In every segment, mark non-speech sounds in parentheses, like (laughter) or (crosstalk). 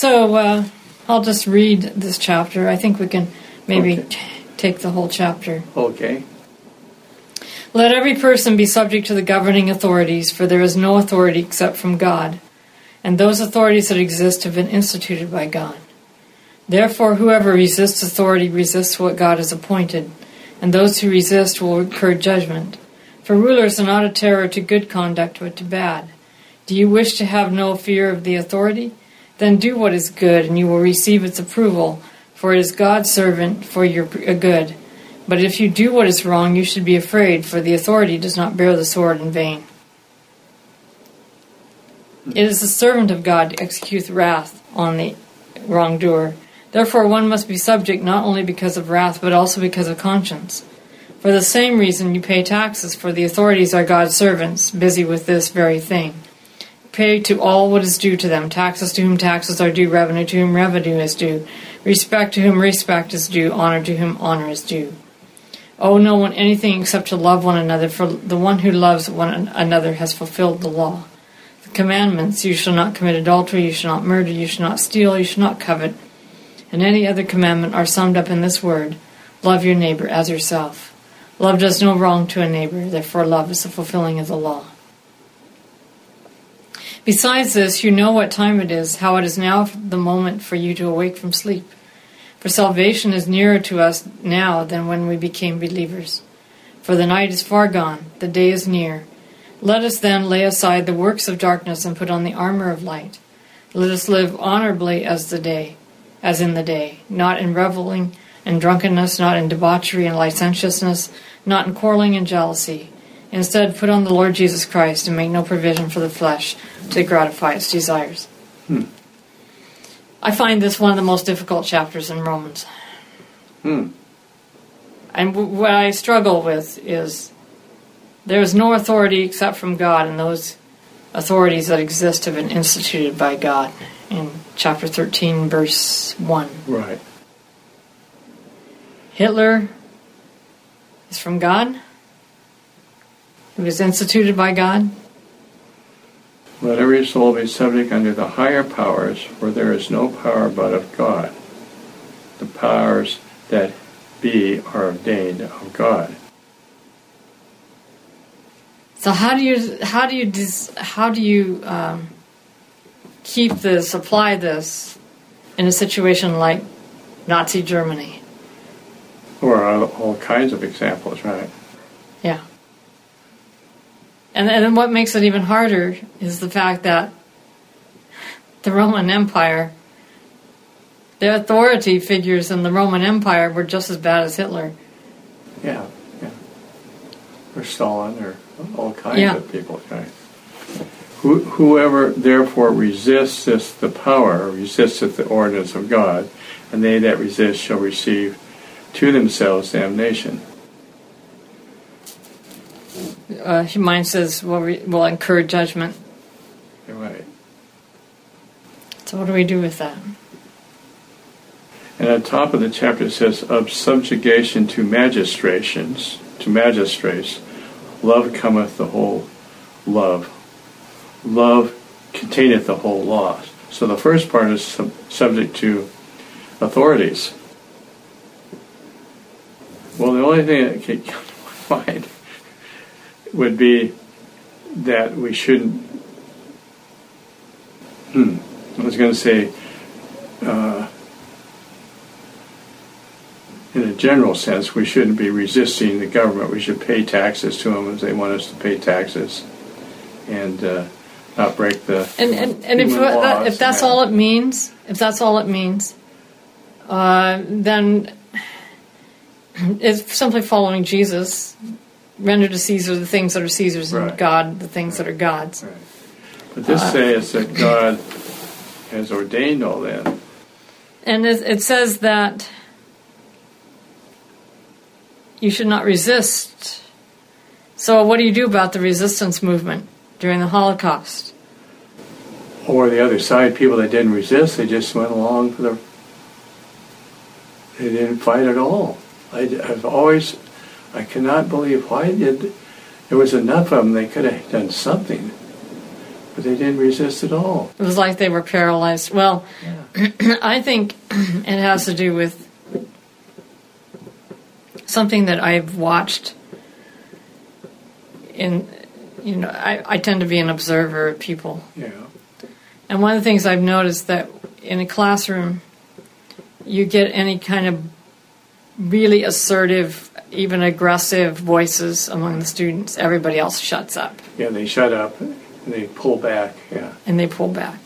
So uh, I'll just read this chapter. I think we can maybe Okay. t- take the whole chapter. Okay. Let every person be subject to the governing authorities, for there is no authority except from God, and those authorities that exist have been instituted by God. Therefore, whoever resists authority resists what God has appointed, and those who resist will incur judgment. For rulers are not a terror to good conduct, but to bad. Do you wish to have no fear of the authority? Then do what is good, and you will receive its approval, for it is God's servant for your uh, good. But if you do what is wrong, you should be afraid, for the authority does not bear the sword in vain. It is the servant of God to execute wrath on the wrongdoer. Therefore, one must be subject not only because of wrath, but also because of conscience. For the same reason, you pay taxes, for the authorities are God's servants, busy with this very thing. Pay to all what is due to them taxes to whom taxes are due, revenue to whom revenue is due, respect to whom respect is due, honor to whom honor is due. Owe no one anything except to love one another, for the one who loves one another has fulfilled the law. The commandments you shall not commit adultery, you shall not murder, you shall not steal, you shall not covet, and any other commandment are summed up in this word love your neighbor as yourself. Love does no wrong to a neighbor, therefore, love is the fulfilling of the law. Besides this, you know what time it is, how it is now the moment for you to awake from sleep. For salvation is nearer to us now than when we became believers. For the night is far gone, the day is near. Let us then lay aside the works of darkness and put on the armor of light. Let us live honorably as the day, as in the day, not in reveling and drunkenness, not in debauchery and licentiousness, not in quarreling and jealousy. Instead, put on the Lord Jesus Christ and make no provision for the flesh to gratify its desires. Hmm. I find this one of the most difficult chapters in Romans. Hmm. And w- what I struggle with is there is no authority except from God, and those authorities that exist have been instituted by God in chapter 13, verse 1. Right. Hitler is from God. He was instituted by God. Let every soul be subject unto the higher powers, for there is no power but of God. The powers that be are ordained of God. So how do you how do you how do you um, keep this apply this in a situation like Nazi Germany? Or all, all kinds of examples, right? Yeah. And and then what makes it even harder is the fact that the Roman Empire, the authority figures in the Roman Empire were just as bad as Hitler. Yeah, yeah. Or Stalin, or all kinds Yeah. of people, right? Who, whoever therefore resisteth the power resisteth the ordinance of God, and they that resist shall receive to themselves damnation. Uh, mine says will re, will incur judgment. You're right. So what do we do with that? And at the top of the chapter it says, of subjugation to magistrations, to magistrates, love cometh the whole love. Love containeth the whole law. So the first part is sub- subject to authorities. Well, the only thing that come to my mind would be that we shouldn't. Hmm. I was going to say. Uh, in a general sense, we shouldn't be resisting the government. We should pay taxes to them if they want us to pay taxes, and uh, not break the. And and, and if that, if that's all it means, if that's all it means, uh, then it's simply following Jesus. Render to Caesar the things that are Caesar's, and Right. God the things that are God's. Right. But this Uh, says that God has ordained all that. And it, it says that you should not resist. So, what do you do about the resistance movement during the Holocaust? Or the other side, people that didn't resist, they just went along for the. They didn't fight at all. I, have always, I cannot believe why did. There was enough of them, they could have done something. But they didn't resist at all. It was like they were paralyzed. Well, Yeah. (clears throat) I think it has to do with something that I've watched in you know I, I tend to be an observer of people Yeah. and one of the things I've noticed that in a classroom you get any kind of really assertive even aggressive voices among the students everybody else shuts up Yeah, they shut up and they pull back. Yeah. and they pull back.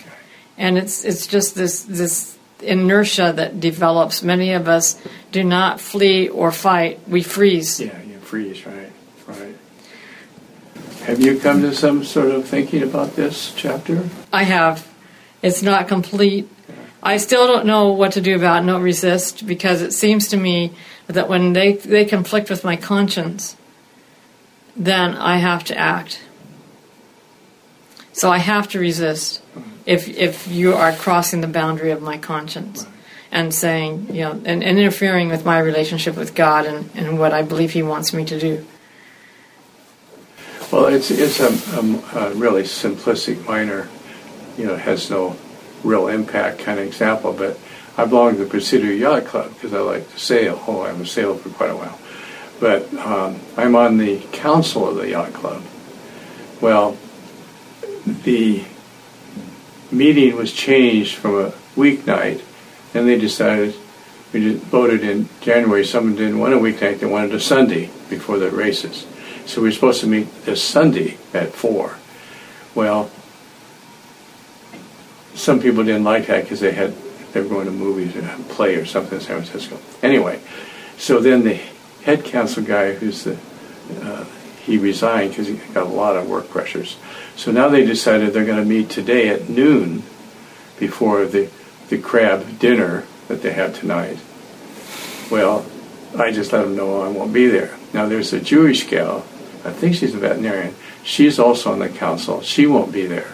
And it's it's just this this inertia that develops. Many of us do not flee or fight; we freeze. Yeah, you freeze, right? Right. Have you come to some sort of thinking about this chapter? I have. It's not complete. I still don't know what to do about no resist because it seems to me that when they they conflict with my conscience, then I have to act. So I have to resist if if you are crossing the boundary of my conscience and saying, you know, and, and interfering with my relationship with God and, and what I believe He wants me to do. Well, it's it's a, a, a really simplistic, minor, you know, has no real impact kind of example. But I belong to the Presidio Yacht Club because I like to sail. Oh, I haven't sailed for quite a while. But um, I'm on the council of the yacht club. Well, the meeting was changed from a weeknight, and they decided we just voted in January. Someone didn't want a weeknight; they wanted a Sunday before the races. So we were supposed to meet this Sunday at four. Well, some people didn't like that because they had they were going to movies or play or something in San Francisco. Anyway, so then the head council guy, who's the uh, he resigned because he got a lot of work pressures. So now they decided they're going to meet today at noon before the the crab dinner that they have tonight. Well, I just let them know I won't be there. Now there's a Jewish gal, I think she's a veterinarian. She's also on the council. She won't be there.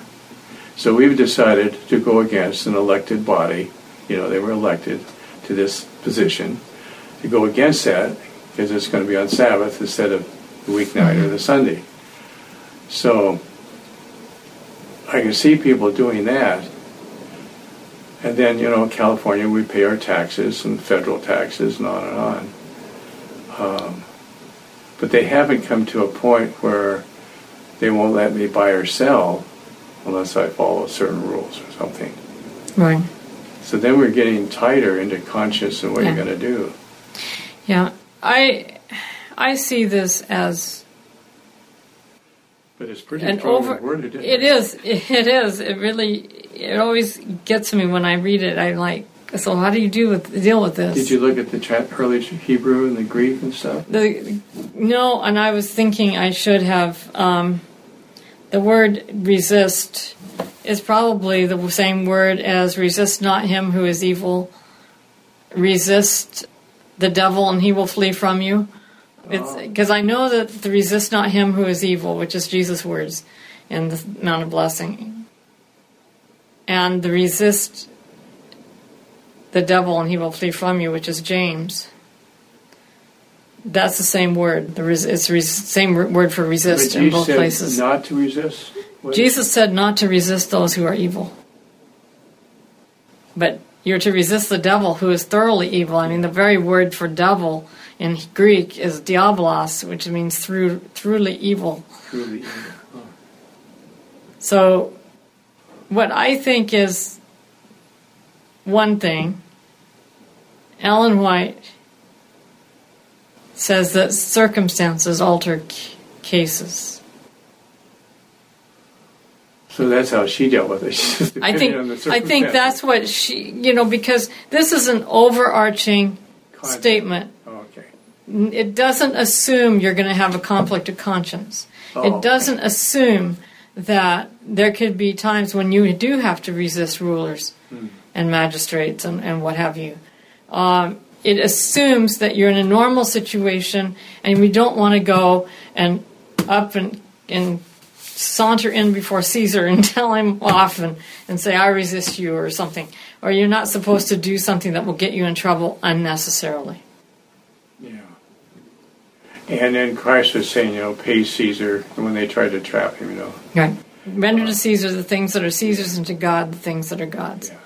So we've decided to go against an elected body. You know, they were elected to this position. To go against that because it's going to be on Sabbath instead of the weeknight or the Sunday. So I can see people doing that. And then, you know, California, we pay our taxes and federal taxes and on and on. Um, but they haven't come to a point where they won't let me buy or sell unless I follow certain rules or something. Right. So then we're getting tighter into conscience and what Yeah. you're going to do. Yeah. I I see this as But it's pretty an over. worded. isn't It is. (laughs) It is. It really. It always gets me when I read it. I'm like, so how do you do with deal with this? Did you look at the tra- early Hebrew and the Greek and stuff? The no, and I was thinking I should have. Um, the word resist is probably the same word as resist not him who is evil. Resist the devil and he will flee from you. Because oh. I know that the resist not him who is evil, which is Jesus' words in the Mount of Blessing, and the resist the devil and he will flee from you, which is James. That's the same word. The res- it's res- same word for resist in both places. not to resist. Jesus said not to resist those who are evil. But you're to resist the devil who is thoroughly evil. I mean, the very word for devil in Greek is diabolos, which means through, truly evil. Truly evil. Oh. So, what I think is one thing, Ellen White says that circumstances alter c- cases. So that's how she dealt with it. (laughs) I think I think that's what she you know because this is an overarching Concept. statement. Oh, okay. It doesn't assume you're going to have a conflict of conscience. Oh, it doesn't assume that there could be times when you do have to resist rulers Hmm. and magistrates and, and what have you. Um, it assumes that you're in a normal situation and we don't want to go and up and, and saunter in before Caesar and (laughs) tell him off and, and say, I resist you or something. Or you're not supposed to do something that will get you in trouble unnecessarily. Yeah. And then Christ was saying, you know, pay Caesar when they tried to trap him, you know. Right. Render to Caesar the things that are Caesar's and to God the things that are God's. Yeah.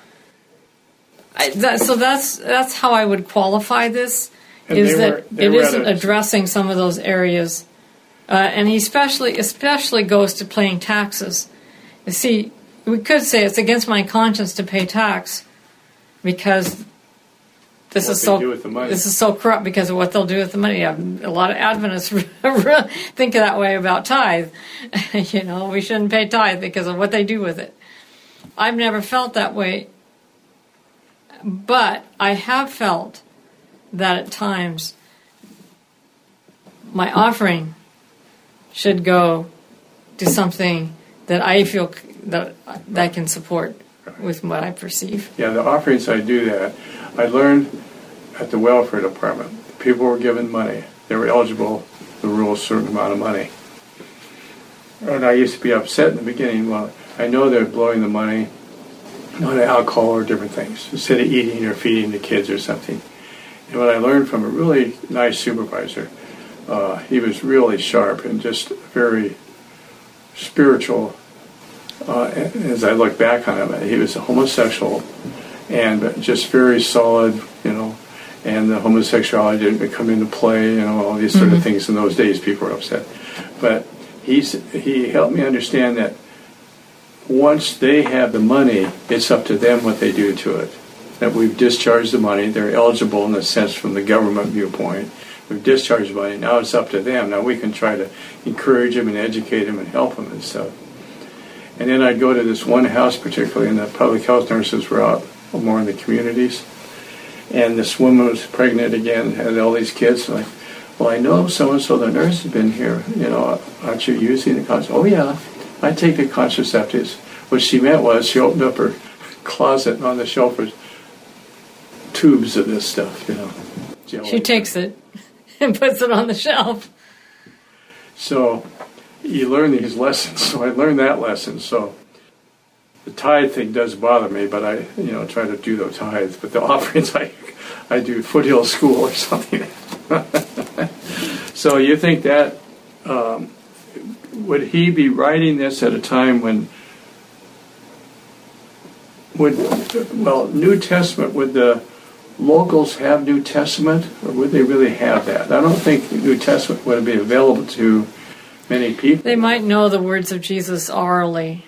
I, that, so that's that's how I would qualify this. And is that were- it isn't addressing some of those areas, uh, and he especially especially goes to paying taxes. You see, we could say it's against my conscience to pay tax because this What is so do with the money. this is so corrupt because of what they'll do with the money. A lot of Adventists (laughs) think that way about tithe. (laughs) you know, we shouldn't pay tithe because of what they do with it. I've never felt that way, but I have felt that at times my offering should go to something that I feel that that I can support with what I perceive. Yeah, the offerings I do that. I learned at the welfare department. People were given money. They were eligible to rule a certain amount of money. And I used to be upset in the beginning. Well, I know they're blowing the money on alcohol or different things instead of eating or feeding the kids or something. And what I learned from a really nice supervisor, uh, he was really sharp and just very spiritual. Uh, as I look back on him, he was a homosexual and just very solid, you know. And the homosexuality didn't come into play, you know, all these sort of things. In those days, people were upset, but he's he helped me understand that once they have the money, it's up to them what they do to it. That we've discharged the money, they're eligible in a sense from the government viewpoint. We've discharged money. Now it's up to them. Now we can try to encourage them and educate them and help them and stuff. And then I'd go to this one house, particularly, and the public health nurses were out more in the communities. And this woman was pregnant again, had all these kids. Like, well, I know so and so, the nurse has been here. You know, aren't you using the contraceptives? Oh, yeah, I take the contraceptives. What she meant was she opened up her closet on the shelf was tubes of this stuff, you know. She takes it and (laughs) puts it on the shelf. So you learn these lessons. (laughs) So I learned that lesson. So the tithe thing does bother me, but I, you know, try to do the tithes. But the (laughs) offerings, I, I do foothill school or something. so you think that um, would he be writing this at a time when would well New Testament would the locals have New Testament or would they really have that? I don't think New Testament would be available to many people. They might know the words of Jesus orally.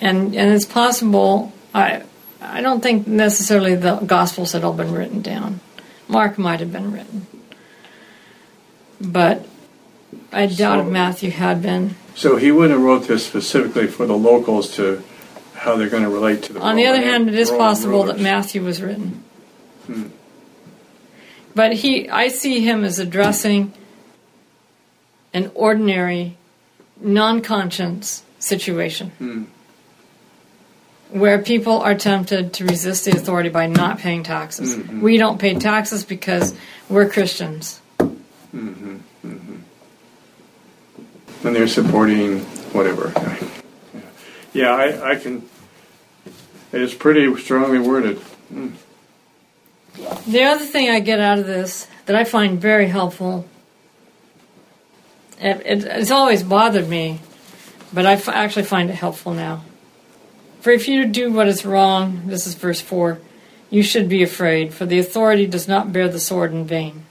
And and it's possible I I don't think necessarily the gospels had all been written down. Mark might have been written. But I doubt if Matthew had been. So he wouldn't have wrote this specifically for the locals to how they're going to relate to the. On the other hand, it is possible that. Matthew was written. Hmm. But he, I see him as addressing an ordinary, non-conscience situation Hmm. where people are tempted to resist the authority by not paying taxes. Mhm. We don't pay taxes because we're Christians. Mm-hmm. And they're supporting whatever. (laughs) Yeah, I, I can. It's pretty strongly worded. The other thing I get out of this that I find very helpful, it, it, it's always bothered me, but I f- actually find it helpful now. For if you do what is wrong, this is verse 4, you should be afraid, for the authority does not bear the sword in vain.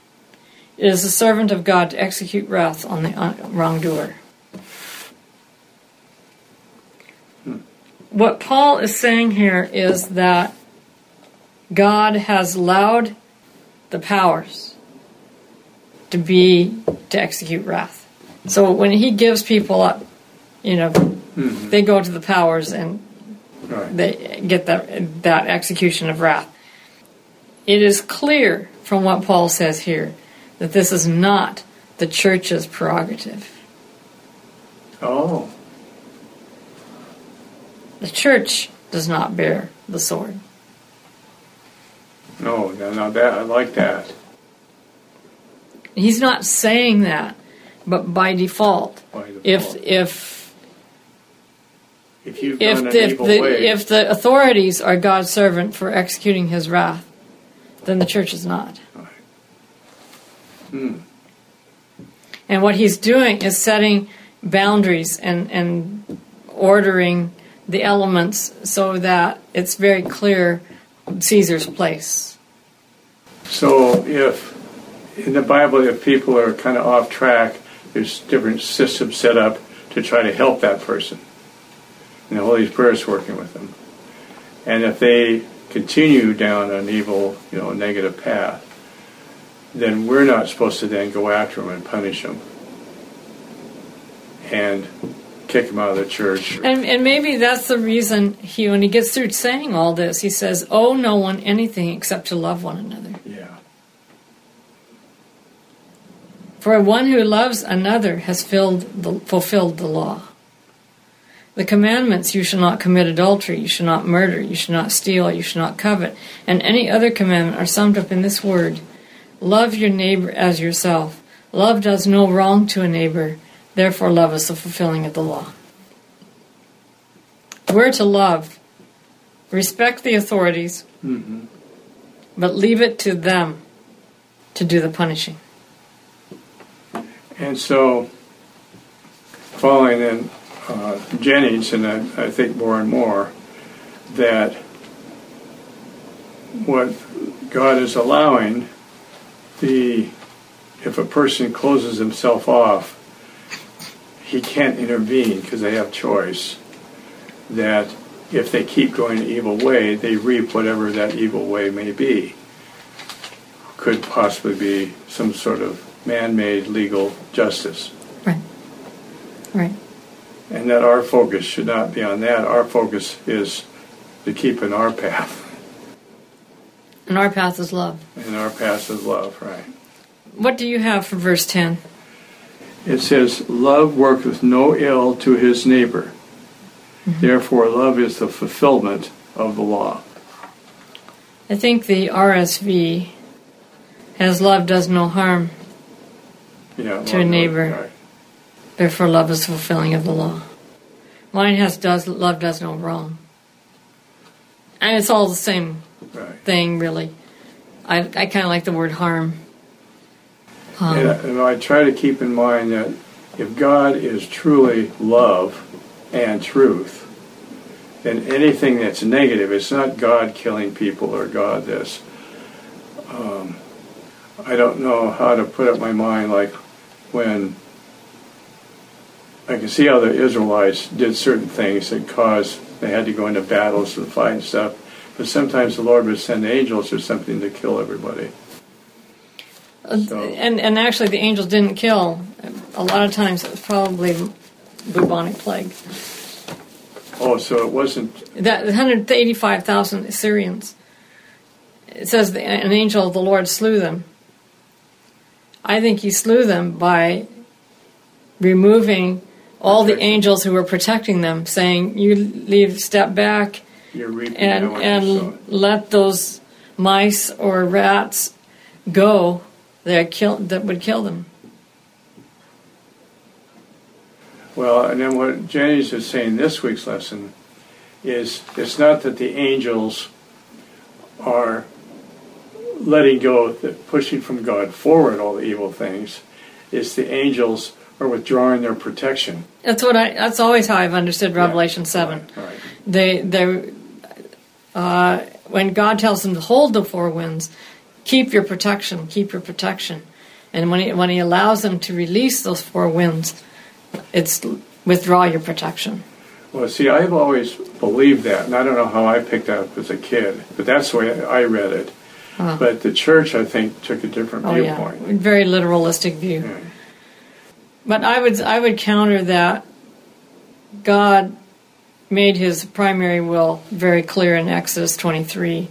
It is the servant of God to execute wrath on the uh, wrongdoer. What Paul is saying here is that God has allowed the powers to be to execute wrath. So when he gives people up, you know, Mhm. they go to the powers and Right. they get that that execution of wrath. It is clear from what Paul says here that this is not the church's prerogative. Oh, The church does not bear the sword. no, now, that I like that. He's not saying that, but by default, By default. if if if if the, the if the authorities are God's servant for executing His wrath, then the church is not. Hmm. And what He's doing is setting boundaries and and ordering the elements so that it's very clear Caesar's place. So if in the Bible, if people are kind of off track, there's different systems set up to try to help that person. And the Holy Spirit's working with them. And if they continue down an evil, you know, negative path, then we're not supposed to then go after them and punish them and kick him out of the church. And, and maybe that's the reason he, when he gets through saying all this, he says, "Owe no one anything except to love one another." Yeah. For one who loves another has filled the, fulfilled the law. The commandments you shall not commit adultery, you shall not murder, you shall not steal, you shall not covet, and any other commandment are summed up in this word Love your neighbor as yourself. Love does no wrong to a neighbor, therefore, love is the fulfilling of the law. We're to love, respect the authorities, hmm but leave it to them to do the punishing. And so, following in uh, Jennings, and I, I think more and more, that what God is allowing the if a person closes himself off, he can't intervene because they have choice. That if they keep going the evil way, they reap whatever that evil way may be. Could possibly be some sort of man-made legal justice. Right. Right. And that our focus should not be on that. Our focus is to keep in our path. And our path is love. And our path is love, right? What do you have for verse 10? It says, Love worketh no ill to his neighbor. Mm-hmm. Therefore, love is the fulfillment of the law. I think the RSV has love does no harm, Yeah, To a neighbor. Right. therefore love is fulfilling of the law. Mine has does love does no wrong. And it's all the same right. thing really. I I kinda like the word harm. And, I- and I try to keep in mind that if God is truly love and truth, then anything that's negative, it's not God killing people or God this. Um, I don't know how to put up my mind like when I can see how the Israelites did certain things that caused they had to go into battles and fight and stuff, but sometimes the Lord would send angels or something to kill everybody. So- and and actually the angels didn't kill. A lot of times it was probably bubonic plague. Oh, so it wasn't That 185,000 Assyrians. It says the, an angel of the Lord slew them. I think he slew them by removing all the angels who were protecting them, saying, "You leave, step back, and now what you and let those mice or rats go that kill that would kill them." Well, and then what Jennings is saying this week's lesson is it's not that the angels are letting go, pushing from God forward all the evil things. It's the angels are withdrawing their protection. That's what I. That's always how I've understood Revelation Yeah, seven. Right, right. They they uh, when God tells them to hold the four winds, keep your protection, keep your protection, and when he when he allows them to release those four winds, it's withdraw your protection. Well, see, I've always believed that, and I don't know how I picked that up as a kid, but that's the way I read it. Oh. But the church, I think, took a different Oh yeah, viewpoint. very literalistic view. Yeah. But I would I would counter that. God made His primary will very clear in Exodus twenty three,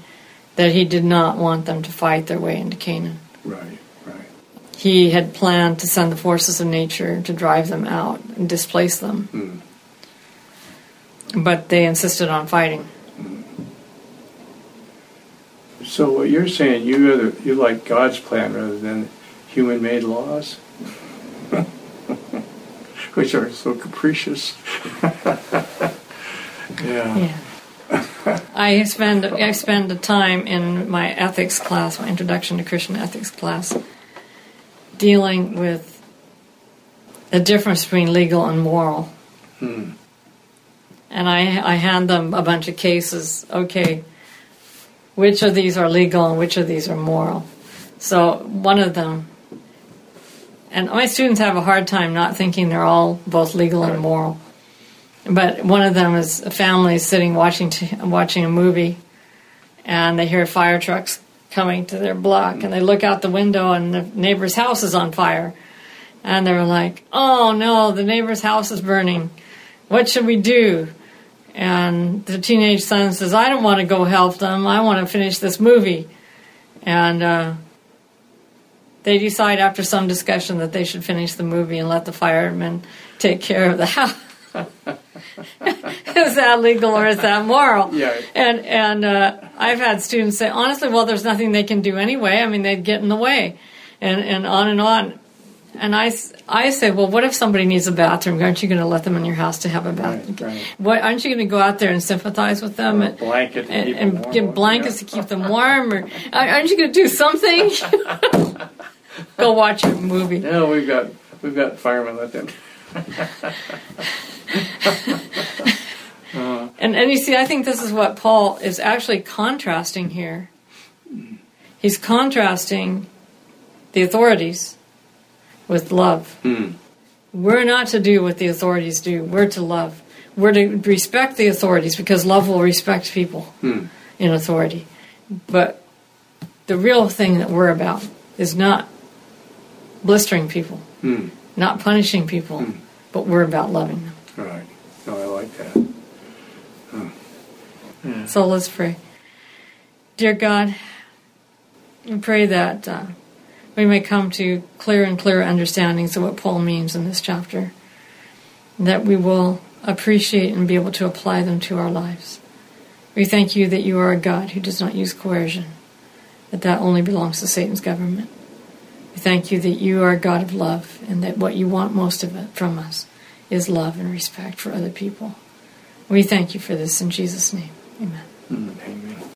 that He did not want them to fight their way into Canaan. Right, right. he had planned to send the forces of nature to drive them out and displace them. Hmm. But they insisted on fighting. So what you're saying, you rather, you like God's plan rather than human-made laws, (laughs) which are so capricious. (laughs) yeah. Yeah. I spend I spend a time in my ethics class, my introduction to Christian ethics class, dealing with the difference between legal and moral. Hmm. And I I hand them a bunch of cases. Okay, which of these are legal and which of these are moral. So one of them, and my students have a hard time not thinking they're all both legal and moral. But one of them is a family sitting watching t- watching a movie, and they hear fire trucks coming to their block, and they look out the window, and the neighbor's house is on fire, and they're like, "Oh no, the neighbor's house is burning. What should we do?" And the teenage son says, "I don't want to go help them. I want to finish this movie," and. Uh, they decide after some discussion that they should finish the movie and let the firemen take care of the (laughs) house. (laughs) is that legal or is that moral? Yeah. And and uh, I've had students say, honestly, well, there's nothing they can do anyway. I mean, they'd get in the way, and and on and on. And I, I say, well, what if somebody needs a bathroom? Aren't you going to let them in your house to have a bathroom? Right, right. What aren't you going to go out there and sympathize with them Or and, blanket and, them and give blankets to keep them warm? Or aren't you going to do something? (laughs) (laughs) go watch a movie. No, we've got we've got firemen. Let them. And and you see, I think this is what Paul is actually contrasting here. He's contrasting the authorities with love. Hmm. We're not to do what the authorities do. We're to love. We're to respect the authorities because love will respect people Hmm. in authority. But the real thing that we're about is not blistering people, Hmm. not punishing people, but we're about loving them. Right. No, I like that. So let's pray. Dear God, we pray that uh, we may come to clear and clearer understandings of what Paul means in this chapter, that we will appreciate and be able to apply them to our lives. We thank you that you are a God who does not use coercion, that that only belongs to Satan's government. We thank you that you are a God of love and that what you want most of it from us is love and respect for other people. We thank you for this in Jesus' name. Amen. Amen.